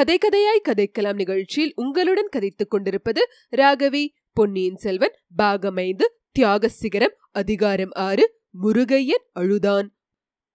கதை கதையாய் கதைக்கலாம் நிகழ்ச்சியில் உங்களுடன் கதைத்துக் கொண்டிருப்பது ராகவி பொன்னியின் செல்வன் பாகமைந்து தியாக சிகரம் அதிகாரம் ஆறு முருகையன் அழுதான்.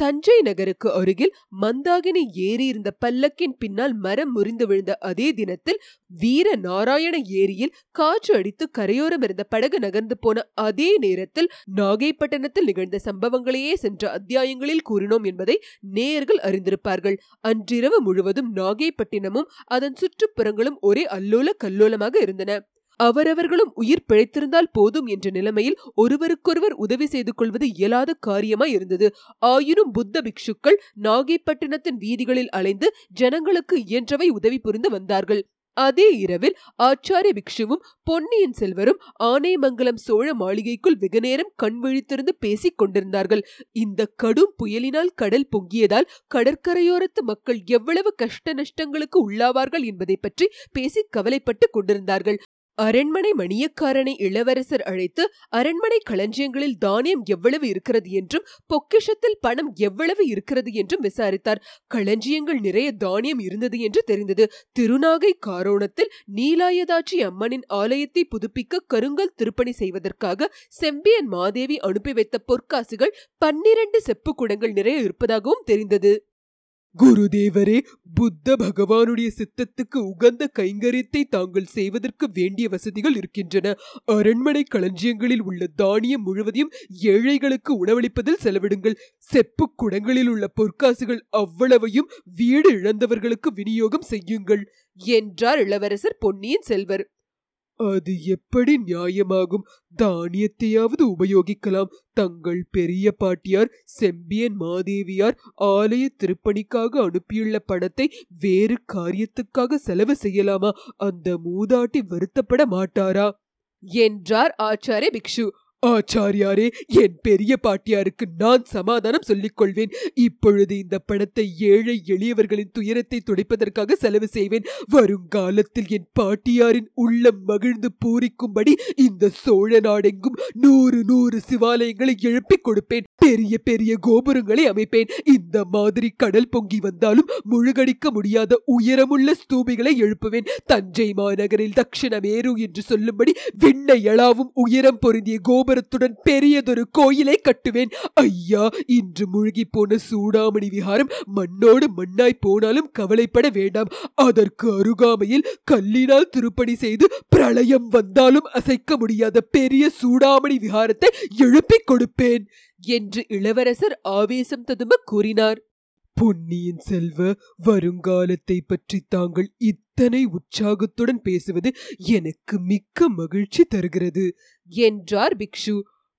தஞ்சை நகருக்கு அருகில் மந்தாகினி ஏரி இருந்த பல்லக்கின் பின்னால் மரம் முறிந்து விழுந்த அதே தினத்தில் வீர நாராயண ஏரியில் காற்று அடித்து கரையோரம் இருந்த படகு நகர்ந்து போன அதே நேரத்தில் நாகைப்பட்டினத்தில் நிகழ்ந்த சம்பவங்களையே சென்ற அத்தியாயங்களில் கூறினோம் என்பதை நேயர்கள் அறிந்திருப்பார்கள். அன்றிரவு முழுவதும் நாகைப்பட்டினமும் அதன் சுற்றுப்புறங்களும் ஒரே அல்லோல கல்லோலமாக இருந்தன. அவரவர்களும் உயிர் பிழைத்திருந்தால் போதும் என்ற நிலைமையில் ஒருவருக்கொருவர் உதவி செய்து கொள்வது இயலாத காரியமாய் இருந்தது. ஆயினும் புத்த பிக்ஷுக்கள் நாகைப்பட்டினத்தின் வீதிகளில் அலைந்து ஜனங்களுக்கு இயன்றவை உதவி புரிந்து வந்தார்கள். அதே இரவில் ஆச்சாரிய பிக்ஷுவும் பொன்னியின் செல்வரும் ஆனைமங்கலம் சோழ மாளிகைக்குள் வெகுநேரம் கண் விழித்திருந்து பேசிக் கொண்டிருந்தார்கள். இந்த கடும் புயலினால் கடல் பொங்கியதால் கடற்கரையோரத்து மக்கள் எவ்வளவு கஷ்ட நஷ்டங்களுக்கு உள்ளாவார்கள் என்பதை பற்றி பேசி கவலைப்பட்டு கொண்டிருந்தார்கள். அரண்மனை மணியக்காரனை இளவரசர் அழைத்து அரண்மனை களஞ்சியங்களில் தானியம் எவ்வளவு இருக்கிறது என்றும் பொக்கிஷத்தில் பணம் எவ்வளவு இருக்கிறது என்றும் விசாரித்தார். களஞ்சியங்கள் நிறைய தானியம் இருந்தது என்று தெரிந்தது. திருநாகை காரோணத்தில் நீலாயதாட்சி அம்மனின் ஆலயத்தை புதுப்பிக்க கருங்கல் திருப்பணி செய்வதற்காக செம்பியன் மாதேவி அனுப்பி வைத்த பொற்காசுகள் பன்னிரண்டு செப்பு குடங்கள் நிறைய இருப்பதாகவும் தெரிந்தது. குருதேவரே புத்த பகவானுடைய சித்தத்துக்கு உகந்த கைங்கரியத்தை தாங்கள் செய்வதற்கு வேண்டிய வசதிகள் இருக்கின்றன. அரண்மனை களஞ்சியங்களில் உள்ள தானியம் முழுவதையும் ஏழைகளுக்கு உணவளிப்பதில் செலவிடுங்கள். செப்பு குடங்களில் உள்ள பொற்காசுகள் அவ்வளவையும் வீடு இழந்தவர்களுக்கு விநியோகம் செய்யுங்கள் என்றார் இளவரசர் பொன்னியின் செல்வர். அது எப்படி நியாயமாகும்? தானியத்தையாவது உபயோகிக்கலாம். தங்கள் பெரிய பாட்டியார் செம்பியன் மாதேவியார் ஆலய திருப்பணிக்காக அனுப்பியுள்ள பணத்தை வேறு காரியத்துக்காக செலவு செய்யலாமா? அந்த மூதாட்டி வருத்தப்பட மாட்டாரா? என்றார் ஆச்சாரிய பிக்ஷு. ஆச்சாரியாரே என் பெரிய பாட்டியாருக்கு நான் சமாதானம் சொல்லிக் கொள்வேன் இப்பொழுது இந்த பணத்தை ஏழை எளியவர்களின் துயரத்தை துடைப்பதற்காக செலவு செய்வேன். வருங்காலத்தில் என் பாட்டியாரின் உள்ளம் மகிழ்ந்து பூரிக்கும்படி இந்த சோழ நாடெங்கும் நூறு நூறு சிவாலயங்களை எழுப்பிக் கொடுப்பேன். பெரிய பெரிய கோபுரங்களை அமைப்பேன். இந்த மாதிரி கடல் பொங்கி வந்தாலும் முழுகடிக்க முடியாத உயரமுள்ள ஸ்தூபிகளை எழுப்புவேன். தஞ்சை மாநகரில் தட்சிணமேரு என்று சொல்லும்படி விண்ணை எழாவும் உயரம் பொருந்திய கோபுரத்துடன் பெரியதொரு கோயிலை கட்டுவேன். ஐயா இன்று முழுகி போன சூடாமணி விஹாரம் மண்ணோடு மண்ணாய் போனாலும் கவலைப்பட வேண்டாம். அதற்கு அருகாமையில் கல்லினால் திருப்பணி செய்து பிரளயம் வந்தாலும் அசைக்க முடியாத பெரிய சூடாமணி விஹாரத்தை எழுப்பிக் கொடுப்பேன். என்று இளவரசர் ஆவேசம் ததும்ப கூறினார். பொன்னியின் செல்வ வருங்காலத்தை பற்றி தாங்கள் இத்தனை உற்சாகத்துடன் பேசுவது எனக்கு மிக்க மகிழ்ச்சி தருகிறது என்றார் பிக்ஷு.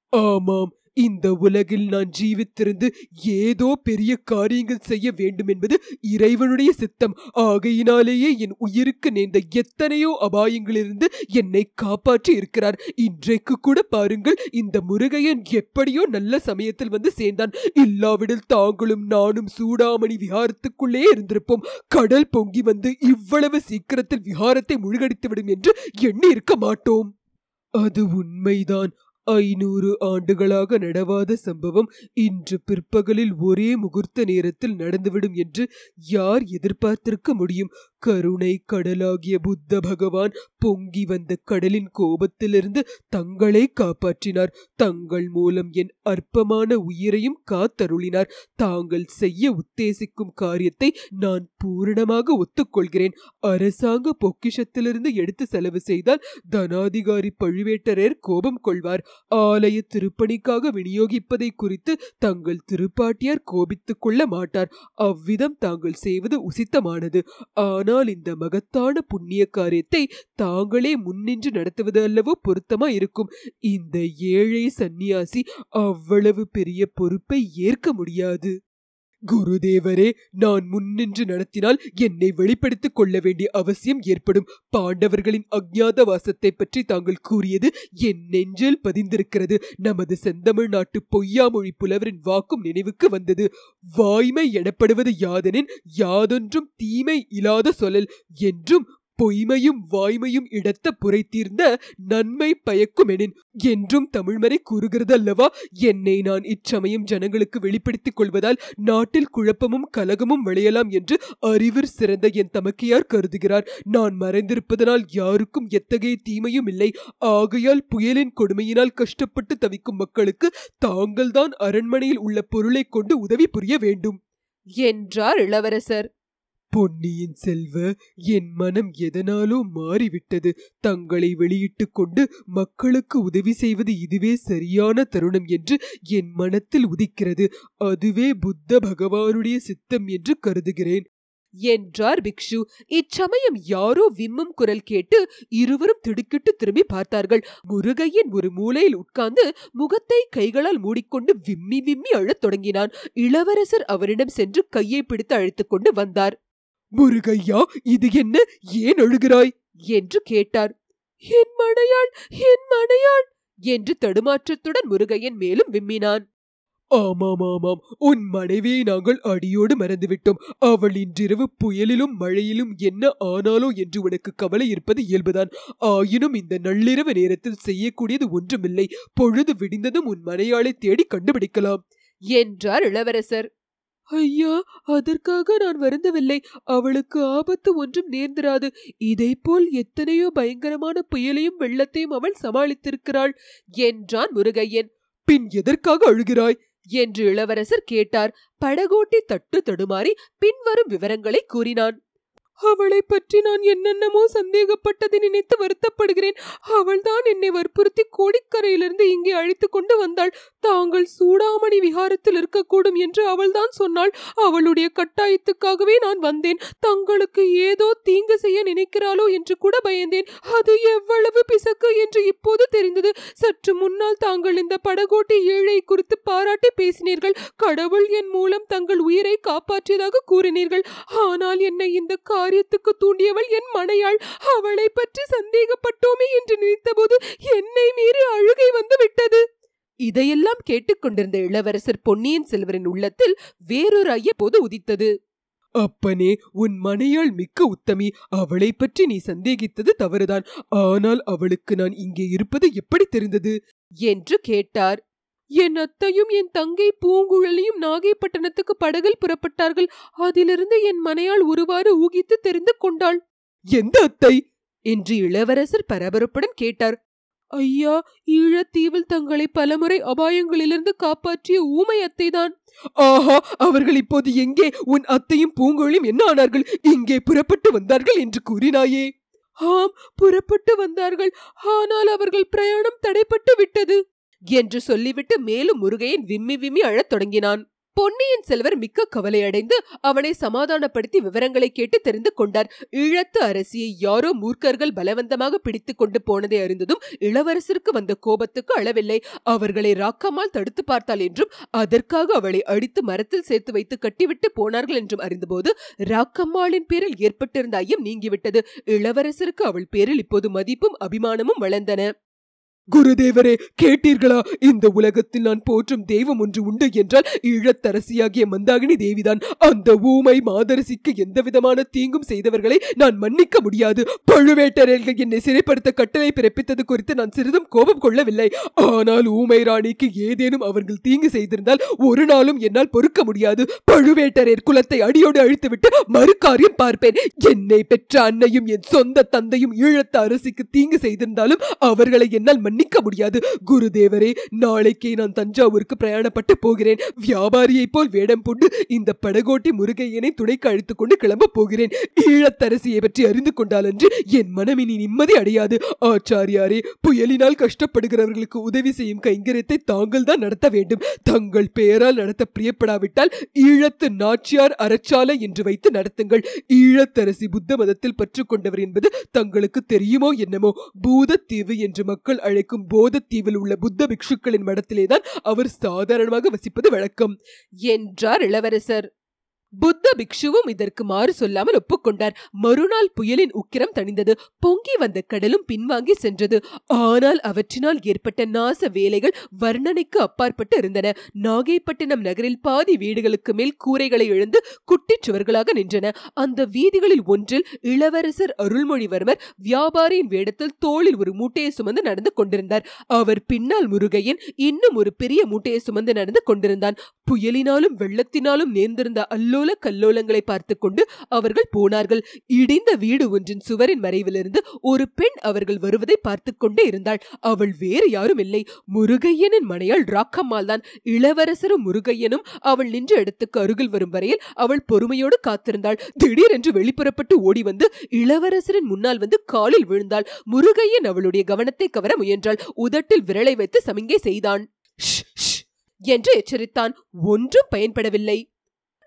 ஆமாம் இந்த உலகில் நான் ஜீவித்திருந்து ஏதோ பெரிய காரியங்கள் செய்ய வேண்டும் என்பது இறைவனுடைய சித்தம். ஆகையினாலேயே என் உயிருக்கு நேர்ந்த எத்தனையோ அபாயங்களிலிருந்து என்னை காப்பாற்றி இருக்கிறார். இன்றைக்கு கூட பாருங்கள் இந்த முருகையன் எப்படியோ நல்ல சமயத்தில் வந்து சேர்ந்தான். இல்லாவிடில் தாங்களும் நானும் சூடாமணி விஹாரத்துக்குள்ளே இருந்திருப்போம். கடல் பொங்கி வந்து இவ்வளவு சீக்கிரத்தில் விஹாரத்தை முழுகடித்துவிடும் என்று எண்ணி இருக்க மாட்டோம். அது உண்மைதான். ஐநூறு ஆண்டுகளாக நடவாத சம்பவம் இன்று பிற்பகலில் ஒரே முகூர்த்த நேரத்தில் நடந்துவிடும் என்று யார் எதிர்பார்த்திருக்க முடியும்? கருணை கடலாகிய புத்த பகவான் பொங்கி வந்த கடலின் கோபத்திலிருந்து தங்களை காப்பாற்றினார். தங்கள் மூலம் என் அற்பமான உயிரையும் காத்தருளினார். தாங்கள் செய்ய உத்தேசிக்கும் காரியத்தை நான் பூரணமாக ஒத்துக்கொள்கிறேன். அரசாங்க பொக்கிஷத்திலிருந்து எடுத்து செலவு செய்தால் தனாதிகாரி பழுவேட்டரையர் கோபம் கொள்வார். ஆலய திருப்பணிக்காக விநியோகிப்பதை குறித்து தங்கள் திருப்பாட்டியார் கோபித்துக் கொள்ள மாட்டார். அவ்விதம் தாங்கள் செய்வது உசித்தமானது. ஆனால் ஆனால் இந்த மகத்தான புண்ணிய காரியத்தை தாங்களே முன்னின்று நடத்துவது அல்லவோ பொருத்தமா இருக்கும். இந்த ஏழை சந்நியாசி அவ்வளவு பெரிய பொறுப்பை ஏற்க முடியாது. குருதேவரே நான் முன்னின்று நடத்தினால் என்னை வெளிப்படுத்திக் கொள்ள வேண்டிய அவசியம் ஏற்படும். பாண்டவர்களின் அஜ்ஞாத வாசத்தை பற்றி தாங்கள் கூறியது என் நெஞ்சில் பதிந்திருக்கிறது. நமது செந்தமிழ் நாட்டு பொய்யாமொழி புலவரின் வாக்கும் நினைவுக்கு வந்தது. வாய்மை எனப்படுவது யாதெனின் யாதொன்றும் தீமை இல்லாத சொல்லல் என்றும் பொய்மையும் வாய்மையும் இடத்த புரைத்தீர்ந்த நன்மை பயக்குமெனின். என்றும் தமிழ்மறை கூறுகிறதல்லவா? என்னை நான் இச்சமயம் ஜனங்களுக்கு வெளிப்படுத்திக் கொள்வதால் நாட்டில் குழப்பமும் கலகமும் விளையலாம் என்று அறிவிற் சிறந்த என் தமக்கையார் கருதுகிறார். நான் மறைந்திருப்பதனால் யாருக்கும் எத்தகைய தீமையும் இல்லை. ஆகையால் புயலின் கொடுமையினால் கஷ்டப்பட்டு தவிக்கும் மக்களுக்கு தாங்கள்தான் அரண்மனையில் உள்ள பொருளைக் கொண்டு உதவி புரிய வேண்டும். என்றார் இளவரசர். பொன்னியின் செல்வ என் மனம் எதனாலோ மாறிவிட்டது. தங்களை வெளியிட்டுக் கொண்டு மக்களுக்கு உதவி செய்வது இதுவே சரியான தருணம் என்று என் மனத்தில் உதிக்கிறது. அதுவே புத்த பகவானுடைய சித்தம் என்று கருதுகிறேன். என்றார் பிக்ஷு. இச்சமயம் யாரோ விம்மும் குரல் கேட்டு இருவரும் திடுக்கிட்டு திரும்பி பார்த்தார்கள். முருகையின் ஒரு மூலையில் உட்கார்ந்து முகத்தை கைகளால் மூடிக்கொண்டு விம்மி விம்மி அழத் தொடங்கினான். இளவரசர் அவரிடம் சென்று கையை பிடித்து அழைத்துக் கொண்டு வந்தார். முருகையா இது என்ன? ஏன் அழுகிறாய்? என்று கேட்டார். என் மனையாள் என் மனையாள்! என்று தடுமாற்றத்துடன் முருகையன் மேலும் விம்மினான். ஆமாம் ஆமாம். உன் மனைவியை நாங்கள் அடியோடு மறந்துவிட்டோம். அவள் இன்றிரவு புயலிலும் மழையிலும் என்ன ஆனாலோ என்று உனக்கு கவலை இருப்பது இயல்புதான். ஆயினும் இந்த நள்ளிரவு நேரத்தில் செய்யக்கூடியது ஒன்றுமில்லை. பொழுது விடிந்ததும் உன் மனையாளை தேடி கண்டுபிடிக்கலாம் என்றார் இளவரசர். ஐயா அதற்காக நான் வருந்தவில்லை. அவளுக்கு ஆபத்து ஒன்றும் நேர்ந்திராது. இதைப்போல் எத்தனையோ பயங்கரமான புயலையும் வெள்ளத்தையும் அவள் சமாளித்திருக்கிறாள் என்றான் முருகையன். பின் எதற்காக அழுகிறாய்? என்று இளவரசர் கேட்டார். படகோட்டி தட்டு தடுமாறி பின்வரும் விவரங்களை கூறினான். அவளை பற்றி நான் என்னென்னமோ சந்தேகப்பட்டதை நினைத்து வருத்தப்படுகிறேன். அவள்தான் என்னை வற்புறுத்தி கோடிக்கரையிலிருந்து இங்கே அழைத்து கொண்டு வந்தாள். தாங்கள் சூடாமணி விகாரத்தில் இருக்கக்கூடும் என்று அவள்தான் சொன்னாள். அவளுடைய கட்டாயத்துக்காகவே நான் வந்தேன். தங்களுக்கு ஏதோ தீங்கு செய்ய நினைக்கிறாளோ என்று கூட பயந்தேன். அது எவ்வளவு பிசக்கு என்று இப்போது தெரிந்தது. சற்று முன்னால் தாங்கள் இந்த படகோட்டி ஏழை குறித்து பாராட்டி பேசினீர்கள். கடவுள் என் மூலம் தங்கள் உயிரை காப்பாற்றியதாக கூறினீர்கள். ஆனால் என்னை இந்த காரியத்துக்கு தூண்டியவள் என் மனையாள். அவளை பற்றி சந்தேகப்பட்டோமே என்று நினைத்தபோது என்னை மீறி அழுகை வந்து விட்டது இதையெல்லாம் கேட்டுக்கொண்டிருந்த இளவரசர் பொன்னியின் செல்வரின் உள்ளத்தில் வேறொரு ஐயப்போது உதித்தது. அப்பனே உன் மனையாள் மிக்க உத்தமி. அவளை பற்றி நீ சந்தேகித்தது தவறுதான். ஆனால் அவளுக்கு நான் இங்கே இருப்பது எப்படி தெரிந்தது? என்று கேட்டார். என் அத்தையும் என் தங்கை பூங்குழலியும் நாகைப்பட்டினத்துக்கு படகில் புறப்பட்டார்கள். அதிலிருந்து என் மனையால் ஒருவாறு ஊகித்து தெரிந்து கொண்டாள். எந்த அத்தை? என்று இளவரசர் பரபரப்புடன் கேட்டார். ஐயா ஈழத்தீவில் தங்களை பலமுறை அபாயங்களிலிருந்து காப்பாற்றிய ஊமை அத்தைதான். ஆஹா அவர்கள் இப்போது எங்கே? உன் அத்தையும் பூங்கோழியும் என்ன ஆனார்கள்? இங்கே புறப்பட்டு வந்தார்கள் என்று கூறினாயே. ஆம் புறப்பட்டு வந்தார்கள். ஆனால் அவர்கள் பிரயாணம் தடைப்பட்டு விட்டது. என்று சொல்லிவிட்டு மேலும் முருகையன் விம்மி விம்மி அழத் தொடங்கினான். பொன்னியின் செல்வர் மிக்க கவலையடைந்து அவனை சமாதானப்படுத்தி விவரங்களை கேட்டு தெரிந்து கொண்டார். ஈழத்து அரசியை யாரோ மூர்க்கர்கள் பலவந்தமாக பிடித்து கொண்டு போனதை அறிந்ததும் இளவரசருக்கு வந்த கோபத்துக்கு அளவில்லை. அவர்களை ராக்கம்மாள் தடுத்து பார்த்தாள் என்றும் அதற்காக அவளை அடித்து மரத்தில் சேர்த்து வைத்து கட்டிவிட்டு போனார்கள் என்றும் அறிந்தபோது ராக்கம்மாளின் பேரில் ஏற்பட்டிருந்த ஐயம் நீங்கிவிட்டது. இளவரசருக்கு அவள் பேரில் இப்போது மதிப்பும் அபிமானமும் வளர்ந்தன. குருதேவரே கேட்டீர்களா? இந்த உலகத்தில் நான் போற்றும் தெய்வம் ஒன்று உண்டு என்றால் ஈழத்தரசியாகிய மந்தாகினி தேவிதான். அந்த ஊமை மாதரசிக்கு எந்த விதமான தீங்கும் செய்தவர்களை நான் மன்னிக்க முடியாது. பழுவேட்டரையர்கள் என்னை சிறைப்படுத்த கட்டளை பிறப்பித்தது குறித்து நான் சிறிதும் கோபம் கொள்ளவில்லை. ஆனால் ஊமை ராணிக்கு ஏதேனும் அவர்கள் தீங்கு செய்திருந்தால் ஒரு நாளும் என்னால் பொறுக்க முடியாது. பழுவேட்டரையர் குலத்தை அடியோடு அழித்துவிட்டு மறுகாரியம் பார்ப்பேன். என்னை பெற்ற அன்னையும் என் சொந்த தந்தையும் ஈழத்து அரசிக்கு தீங்கு செய்திருந்தாலும் அவர்களை என்னால் மன்னிக்க முடியாது. குருதேவரே நாளைக்கே நான் தஞ்சாவூருக்கு பிரயாணப்பட்டு போகிறேன். வியாபாரியைப் போல் வேடம் பூண்டு இந்த படகோட்டி முருகையனை துணைக்கு அழைத்துக் கொண்டு கிளம்பப் போகிறேன். ஈழத்தரசியை பற்றி அறிந்து கொண்டாலன்று என் மனமினி நிம்மதி அடையாது. ஆச்சாரியாரே புயலினால் கஷ்டப்படுகிறவர்களுக்கு உதவி செய்யும் கைங்கரியத்தை தாங்கள் தான் நடத்த வேண்டும். தங்கள் பெயரால் நடத்த பிரியப்படாவிட்டால் ஈழத்து நாச்சியார் அறச்சாலை என்று வைத்து நடத்துங்கள். ஈழத்தரசி புத்த மதத்தில் பற்று கொண்டவர் என்பது தங்களுக்கு தெரியுமோ என்னமோ? பூதத்தீவு என்று மக்கள் அழை கிடைக்கும் போதத்தீவில் உள்ள புத்த பிக்ஷுக்களின் மடத்திலேதான் அவர் சாதாரணமாக வசிப்பது வழக்கம். என்றார் இளவரசர். புத்த பிக்ஷுவும் இதற்கு மாறு சொல்லாமல் ஒப்புக்கொண்டார். மறுநாள் புயலின் உக்கிரம் தணிந்தது. பொங்கி வந்த கடலும் பின்வாங்கி சென்றது. ஆனால் அவற்றினால் ஏற்பட்ட நாச வேலைகள் வர்ணனைக்கு அப்பாற்பட்டு இருந்தன. நாகைப்பட்டினம் நகரில் பாதி வீடுகளுக்கு மேல் கூரைகளை எழுந்து குட்டிச் சுவர்களாக நின்றன. அந்த வீதிகளில் ஒன்றில் இளவரசர் அருள்மொழிவர்மர் வியாபாரியின் வேடத்தில் தோளில் ஒரு மூட்டையை சுமந்து நடந்து கொண்டிருந்தார். அவர் பின்னால் முருகையன் இன்னும் ஒரு பெரிய மூட்டையை சுமந்து நடந்து கொண்டிருந்தான். புயலினாலும் வெள்ளத்தினாலும் நேர்ந்திருந்த அல்லோ அல்லோல கல்லோலங்களை பார்த்து கொண்டு அவர்கள் போனார்கள். இடிந்த வீடு ஒன்றின் சுவரின் மறைவிலிருந்து ஒரு பெண் அவர்கள் வருவதை பார்த்து கொண்டே இருந்தாள். அவள் வேறு யாரும் இல்லை முருகையனின் மனையாள் ராக்கம்மாள் தான் இளவரசரும் முருகையனும் அவள் நின்ற இடத்துக்கு அருகில் வரும் வரையில் அவள் பொறுமையோடு காத்திருந்தாள். திடீரென்று வெளிப்புறப்பட்டு ஓடி வந்து இளவரசரின் முன்னால் வந்து காலில் விழுந்தாள். முருகையன் அவளுடைய கவனத்தை கவர முயன்றாள். உதட்டில் விரலை வைத்து சமிங்கை செய்தான். என்று எச்சரித்தான். ஒன்றும் பயன்படவில்லை.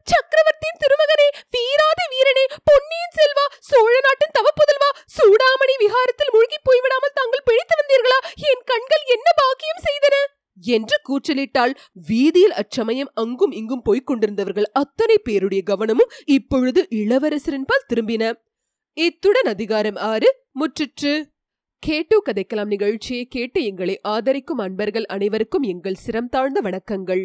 சக்கரவர்த்தியின் திருமகனே வீராத வீரனே பொன்னியின் செல்வா சோழ நாட்டின் தவப்புதல்வா சூடாமணி விஹாரத்தில் மூழ்கி போய்விடாமல் தாங்கள் பிழைத்து வந்தீர்களா? என் கண்கள் என்ன பாக்கியம் செய்தன? என்று கூச்சலிட்டாள். வீதியில் அச்சமயம் அங்கும் இங்கும் போய்க் கொண்டிருந்தவர்கள் அத்தனை பேருடைய கவனமும் இப்பொழுது இளவரசரின் பால் திரும்பின. இத்துடன் அதிகாரம் ஆறு முற்றிற்று. கேட்டு கதைக்கலாம் நிகழ்ச்சியை கேட்டு எங்களை ஆதரிக்கும் அன்பர்கள் அனைவருக்கும் எங்கள் சிரம் தாழ்ந்த வணக்கங்கள்.